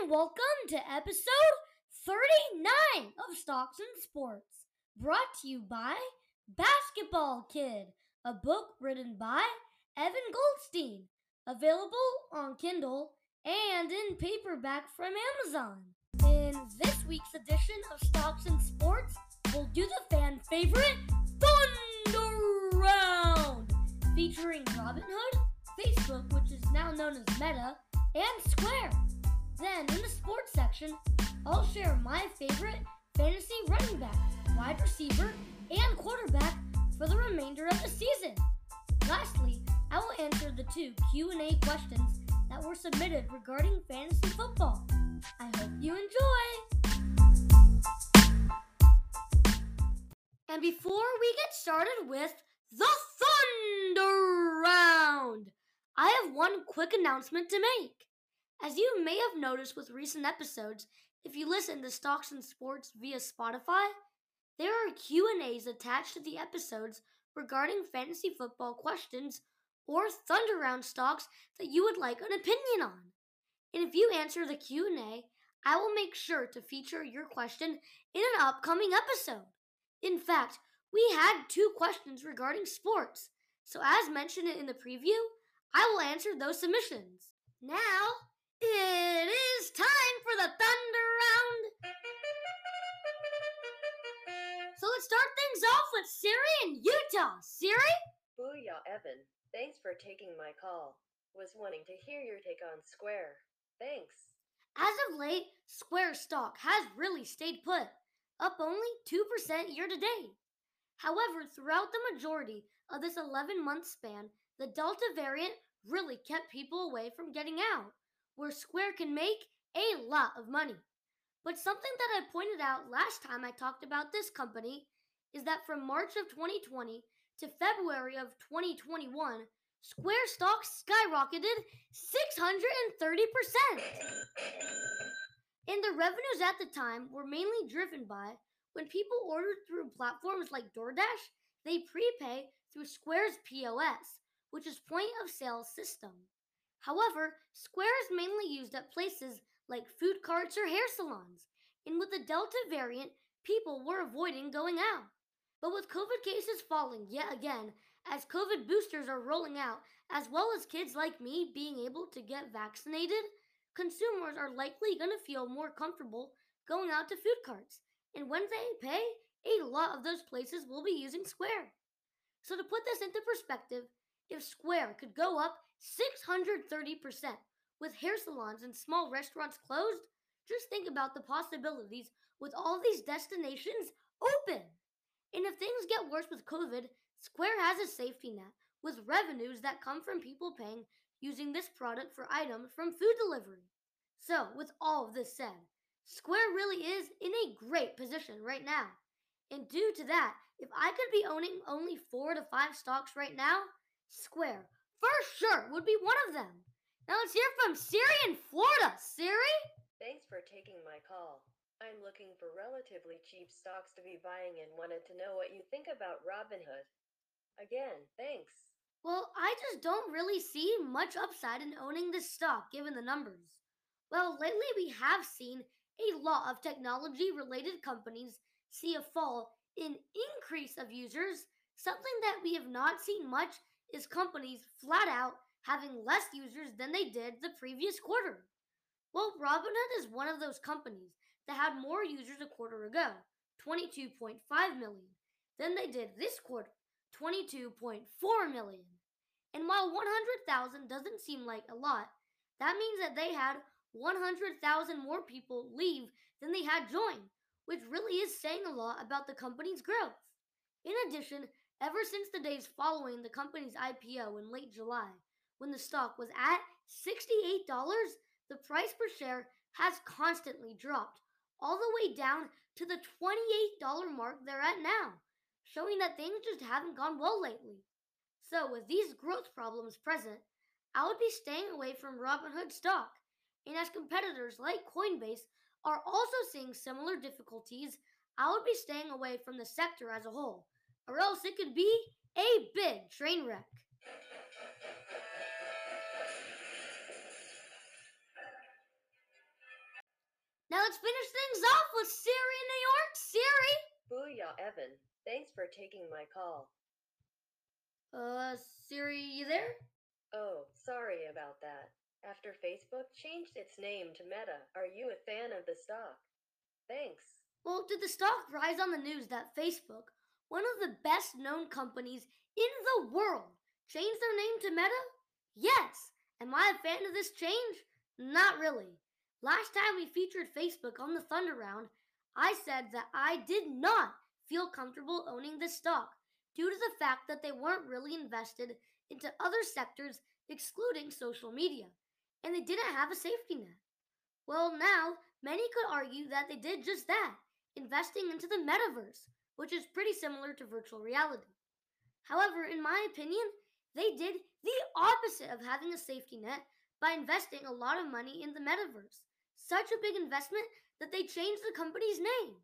and welcome to episode 39 of Stocks and Sports, brought to you by Basketball Kid, a book written by Evan Goldstein, available on Kindle and in paperback from Amazon. In this week's edition of Stocks and Sports, we'll do the fan favorite Thunder Round, featuring Robinhood, Facebook, which is now known as Meta, and Square. Then, in the sports section, I'll share my favorite fantasy running back, wide receiver, and quarterback for the remainder of the season. Lastly, I will answer the two Q&A questions that were submitted regarding fantasy football. I hope you enjoy. And before we get started with the Thunder Round, I have one quick announcement to make. As you may have noticed with recent episodes, if you listen to Stocks and Sports via Spotify, there are Q&As attached to the episodes regarding fantasy football questions or Thunder Round stocks that you would like an opinion on. And if you answer the Q&A, I will make sure to feature your question in an upcoming episode. In fact, we had two questions regarding sports. So as mentioned in the preview, I will answer those submissions. Now, it is time for the Thunder Round. So let's start things off with Siri in Utah. Siri? Booyah, Evan. Thanks for taking my call. Was wanting to hear your take on Square. Thanks. As of late, Square stock has really stayed put, up only 2% year to date. However, throughout the majority of this 11 month span, the Delta variant really kept people away from getting out, where Square can make a lot of money. But something that I pointed out last time I talked about this company is that from March of 2020 to February of 2021, Square stock skyrocketed 630%. And the revenues at the time were mainly driven by when people ordered through platforms like DoorDash, they prepay through Square's POS, which is point of sale system. However, Square is mainly used at places like food carts or hair salons, and with the Delta variant, people were avoiding going out. But with COVID cases falling yet again, as COVID boosters are rolling out, as well as kids like me being able to get vaccinated, consumers are likely going to feel more comfortable going out to food carts. And when they pay, a lot of those places will be using Square. So, to put this into perspective, if Square could go up 630% with hair salons and small restaurants closed, just think about the possibilities with all these destinations open. And if things get worse with COVID, Square has a safety net with revenues that come from people paying using this product for items from food delivery. So, with all of this said, Square really is in a great position right now. And due to that, if I could be owning only four to five stocks right now, Square for sure would be one of them. Now let's hear from Siri in Florida. Siri? Thanks for taking my call. I'm looking for relatively cheap stocks to be buying and wanted to know what you think about Robinhood. Again, thanks. Well, I just don't really see much upside in owning this stock given the numbers. Well, lately we have seen a lot of technology related companies see a fall in increase of users, something that we have not seen much is companies flat out having less users than they did the previous quarter. Well, Robinhood is one of those companies that had more users a quarter ago, 22.5 million, than they did this quarter, 22.4 million. And while 100,000 doesn't seem like a lot, that means that they had 100,000 more people leave than they had join, which really is saying a lot about the company's growth. In addition, Ever since the days following the company's IPO in late July, when the stock was at $68, the price per share has constantly dropped, all the way down to the $28 mark they're at now, showing that things just haven't gone well lately. So, with these growth problems present, I would be staying away from Robinhood stock. And as competitors like Coinbase are also seeing similar difficulties, I would be staying away from the sector as a whole or else it could be a big train wreck. Now let's finish things off with Siri in New York. Siri! Booyah, Evan. Thanks for taking my call. Uh, Siri, you there? Oh, sorry about that. After Facebook changed its name to Meta, are you a fan of the stock? Thanks. Well, did the stock rise on the news that Facebook, one of the best known companies in the world, changed their name to Meta? Yes. Am I a fan of this change? Not really. Last time we featured Facebook on the Thunder Round, I said that I did not feel comfortable owning this stock due to the fact that they weren't really invested into other sectors excluding social media, and they didn't have a safety net. Well, now, many could argue that they did just that, investing into the metaverse, which is pretty similar to virtual reality. However, in my opinion, they did the opposite of having a safety net by investing a lot of money in the metaverse. Such a big investment that they changed the company's name.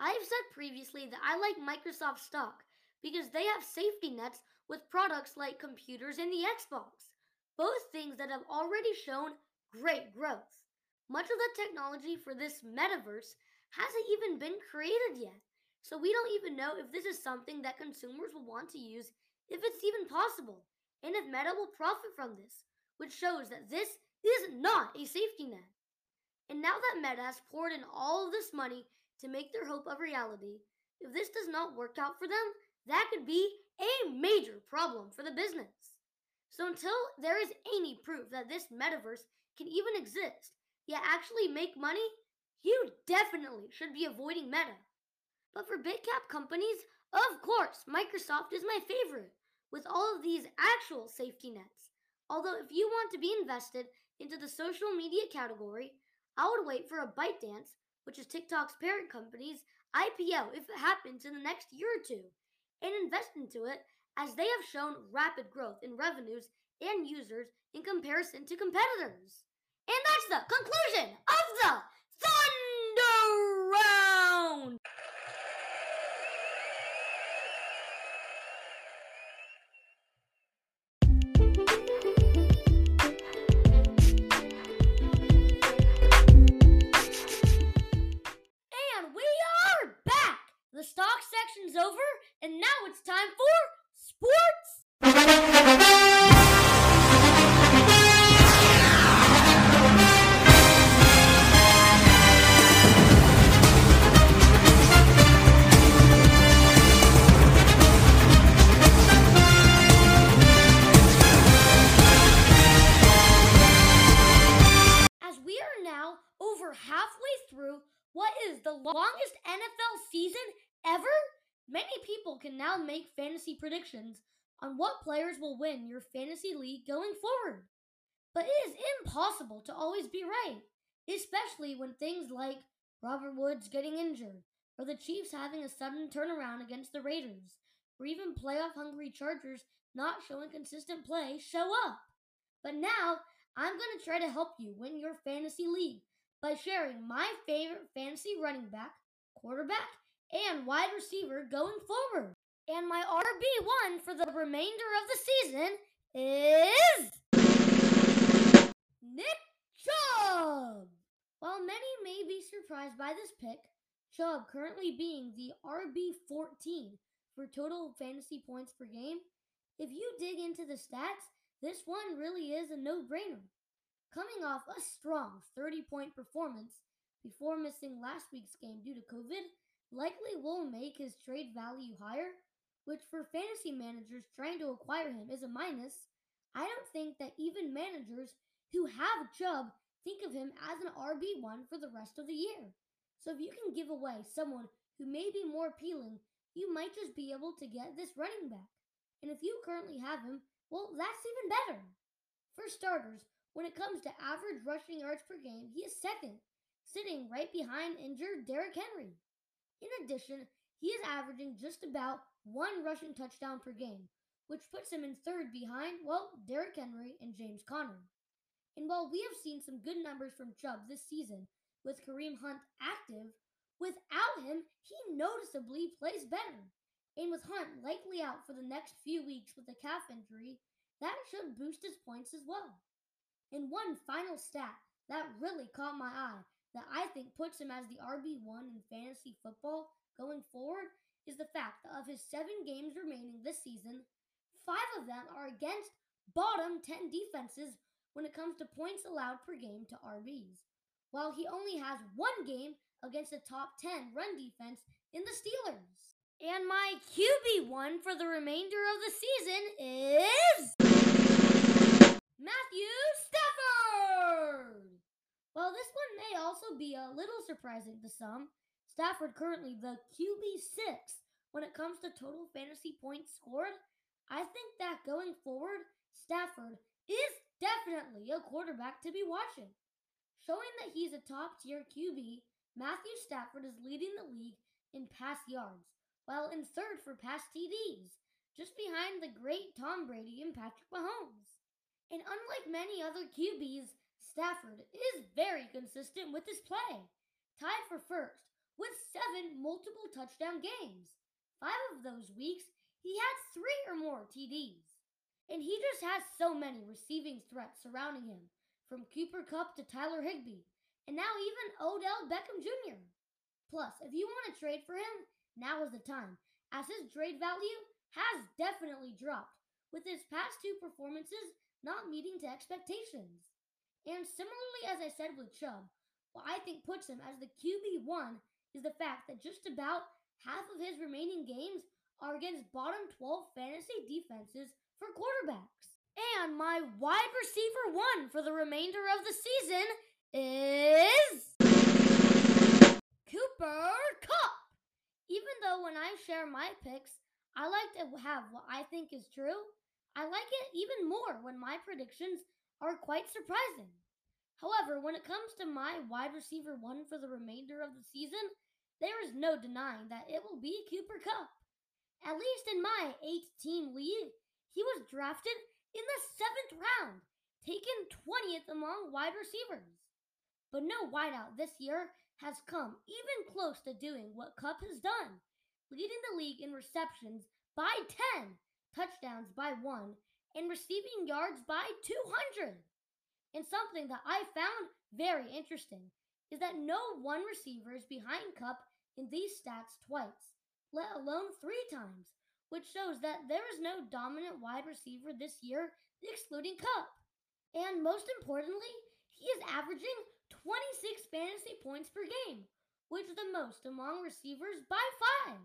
I have said previously that I like Microsoft stock because they have safety nets with products like computers and the Xbox, both things that have already shown great growth. Much of the technology for this metaverse hasn't even been created yet, so we don't even know if this is something that consumers will want to use, if it's even possible, and if Meta will profit from this, which shows that this is not a safety net. And now that Meta has poured in all of this money to make their hope a reality, if this does not work out for them, that could be a major problem for the business. So until there is any proof that this metaverse can even exist, yet actually make money, you definitely should be avoiding Meta. But for big cap companies, of course, Microsoft is my favorite, with all of these actual safety nets. Although, if you want to be invested into the social media category, I would wait for a ByteDance, which is TikTok's parent company's IPO if it happens in the next year or two, and invest into it as they have shown rapid growth in revenues and users in comparison to competitors. And that's the conclusion of the Thunder and now it's time for sports! As we are now over halfway through what is the longest NFL season ever, many people can now make fantasy predictions on what players will win your fantasy league going forward. But it is impossible to always be right, especially when things like Robert Woods getting injured, or the Chiefs having a sudden turnaround against the Raiders, or even playoff hungry Chargers not showing consistent play show up. But now, I'm going to try to help you win your fantasy league by sharing my favorite fantasy running back, quarterback, and wide receiver going forward. And my RB1 for the remainder of the season is Nick Chubb. While many may be surprised by this pick, Chubb currently being the RB14 for total fantasy points per game, if you dig into the stats, this one really is a no brainer. Coming off a strong 30 point performance before missing last week's game due to COVID, likely will make his trade value higher, which for fantasy managers trying to acquire him is a minus. I don't think that even managers who have Chubb think of him as an RB1 for the rest of the year. So if you can give away someone who may be more appealing, you might just be able to get this running back. And if you currently have him, well, that's even better. For starters, when it comes to average rushing yards per game, he is second, sitting right behind injured Derrick Henry. In addition, he is averaging just about one rushing touchdown per game, which puts him in third behind, well, Derrick Henry and James Conner. And while we have seen some good numbers from Chubb this season with Kareem Hunt active, without him, he noticeably plays better. And with Hunt likely out for the next few weeks with a calf injury, that should boost his points as well. And one final stat that really caught my eye that I think puts him as the RB1 in fantasy football going forward is the fact that of his seven games remaining this season, five of them are against bottom 10 defenses when it comes to points allowed per game to RBs, while he only has one game against a top 10 run defense in the Steelers. And my QB1 for the remainder of the season is. Matthew Stafford! While this one may also be a little surprising to some, Stafford currently the QB6 when it comes to total fantasy points scored. I think that going forward, Stafford is definitely a quarterback to be watching. Showing that he's a top tier QB, Matthew Stafford is leading the league in pass yards, while in third for pass TDs, just behind the great Tom Brady and Patrick Mahomes. And unlike many other QBs, Stafford is very consistent with his play, tied for first with seven multiple touchdown games. Five of those weeks, he had three or more TDs. And he just has so many receiving threats surrounding him, from Cooper Kupp to Tyler Higbee, and now even Odell Beckham Jr. Plus, if you want to trade for him, now is the time, as his trade value has definitely dropped, with his past two performances not meeting to expectations. And similarly, as I said with Chubb, what I think puts him as the QB1 is the fact that just about half of his remaining games are against bottom 12 fantasy defenses for quarterbacks. And my wide receiver one for the remainder of the season is Cooper Kupp. Even though when I share my picks, I like to have what I think is true, I like it even more when my predictions are quite surprising. However, when it comes to my wide receiver one for the remainder of the season, there is no denying that it will be Cooper Kupp. At least in my eight team league, he was drafted in the seventh round, taken 20th among wide receivers. But no wideout this year has come even close to doing what Kupp has done, leading the league in receptions by 10, touchdowns by 1, in receiving yards by 200. And something that I found very interesting is that no one receiver is behind Kupp in these stats twice, let alone three times, which shows that there is no dominant wide receiver this year excluding Kupp. And most importantly, he is averaging 26 fantasy points per game, which is the most among receivers by five.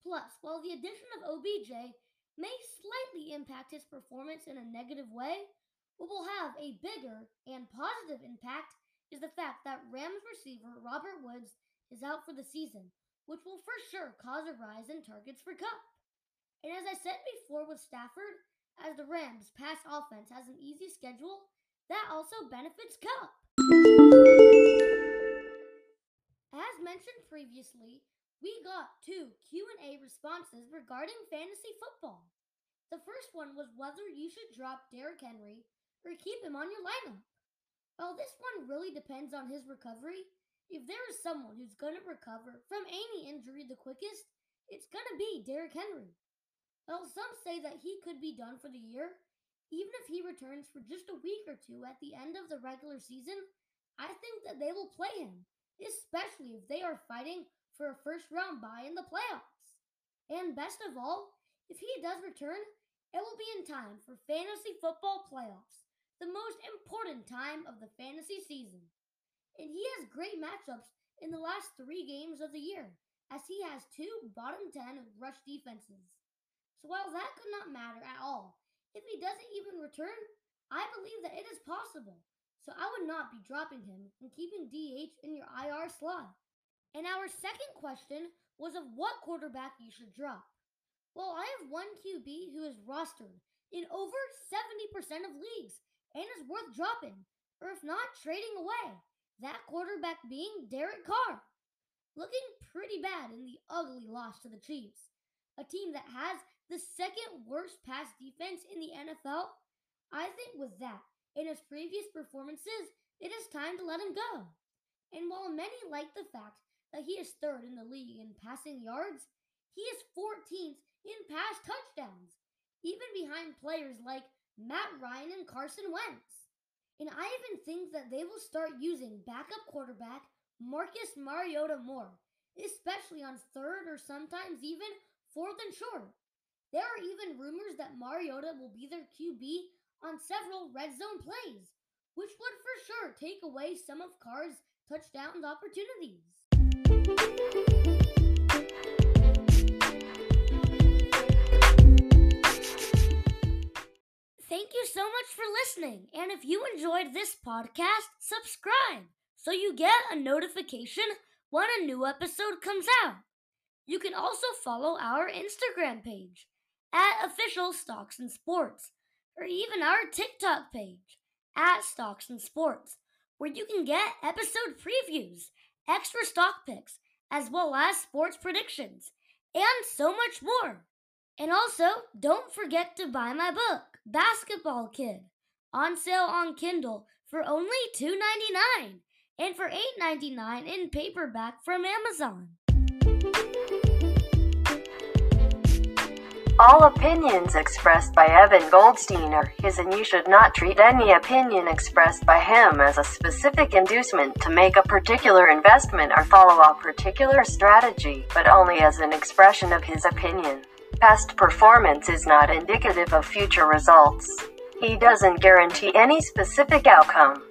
Plus, while the addition of OBJ may slightly impact his performance in a negative way, what will have a bigger and positive impact is the fact that Rams receiver Robert Woods is out for the season, which will for sure cause a rise in targets for Kupp. And as I said before with Stafford, as the Rams' pass offense has an easy schedule, that also benefits Kupp. As mentioned previously, we got two Q&A responses regarding fantasy football. The first one was whether you should drop Derrick Henry or keep him on your lineup. Well, this one really depends on his recovery. If there is someone who's going to recover from any injury the quickest, it's going to be Derrick Henry. Well, some say that he could be done for the year. Even if he returns for just a week or two at the end of the regular season, I think that they will play him, especially if they are fighting for a first round bye in the playoffs. And best of all, if he does return, it will be in time for fantasy football playoffs, the most important time of the fantasy season. And he has great matchups in the last three games of the year, as he has two bottom 10 rush defenses. So while that could not matter at all, if he doesn't even return, I believe that it is possible. So I would not be dropping him and keeping DH in your IR slot. And our second question was of what quarterback you should drop. Well, I have one QB who is rostered in over 70% of leagues and is worth dropping, or if not, trading away. That quarterback being Derek Carr. Looking pretty bad in the ugly loss to the Chiefs, a team that has the second worst pass defense in the NFL. I think with that, in his previous performances, it is time to let him go. And while many like the fact he is third in the league in passing yards, he is 14th in pass touchdowns, even behind players like Matt Ryan and Carson Wentz. And I even think that they will start using backup quarterback Marcus Mariota more, especially on third or sometimes even fourth and short. There are even rumors that Mariota will be their QB on several red zone plays, which would for sure take away some of Carr's touchdowns opportunities. Thank you so much for listening. And if you enjoyed this podcast, subscribe so you get a notification when a new episode comes out. You can also follow our Instagram page at official Stocks and Sports, or even our TikTok page at Stocks and Sports, where you can get episode previews, extra stock picks, as well as sports predictions, and so much more. And also, don't forget to buy my book, Basketball Kid, on sale on Kindle for only $2.99 and for $8.99 in paperback from Amazon. All opinions expressed by Evan Goldstein are his, and you should not treat any opinion expressed by him as a specific inducement to make a particular investment or follow a particular strategy, but only as an expression of his opinion. Past performance is not indicative of future results. He doesn't guarantee any specific outcome.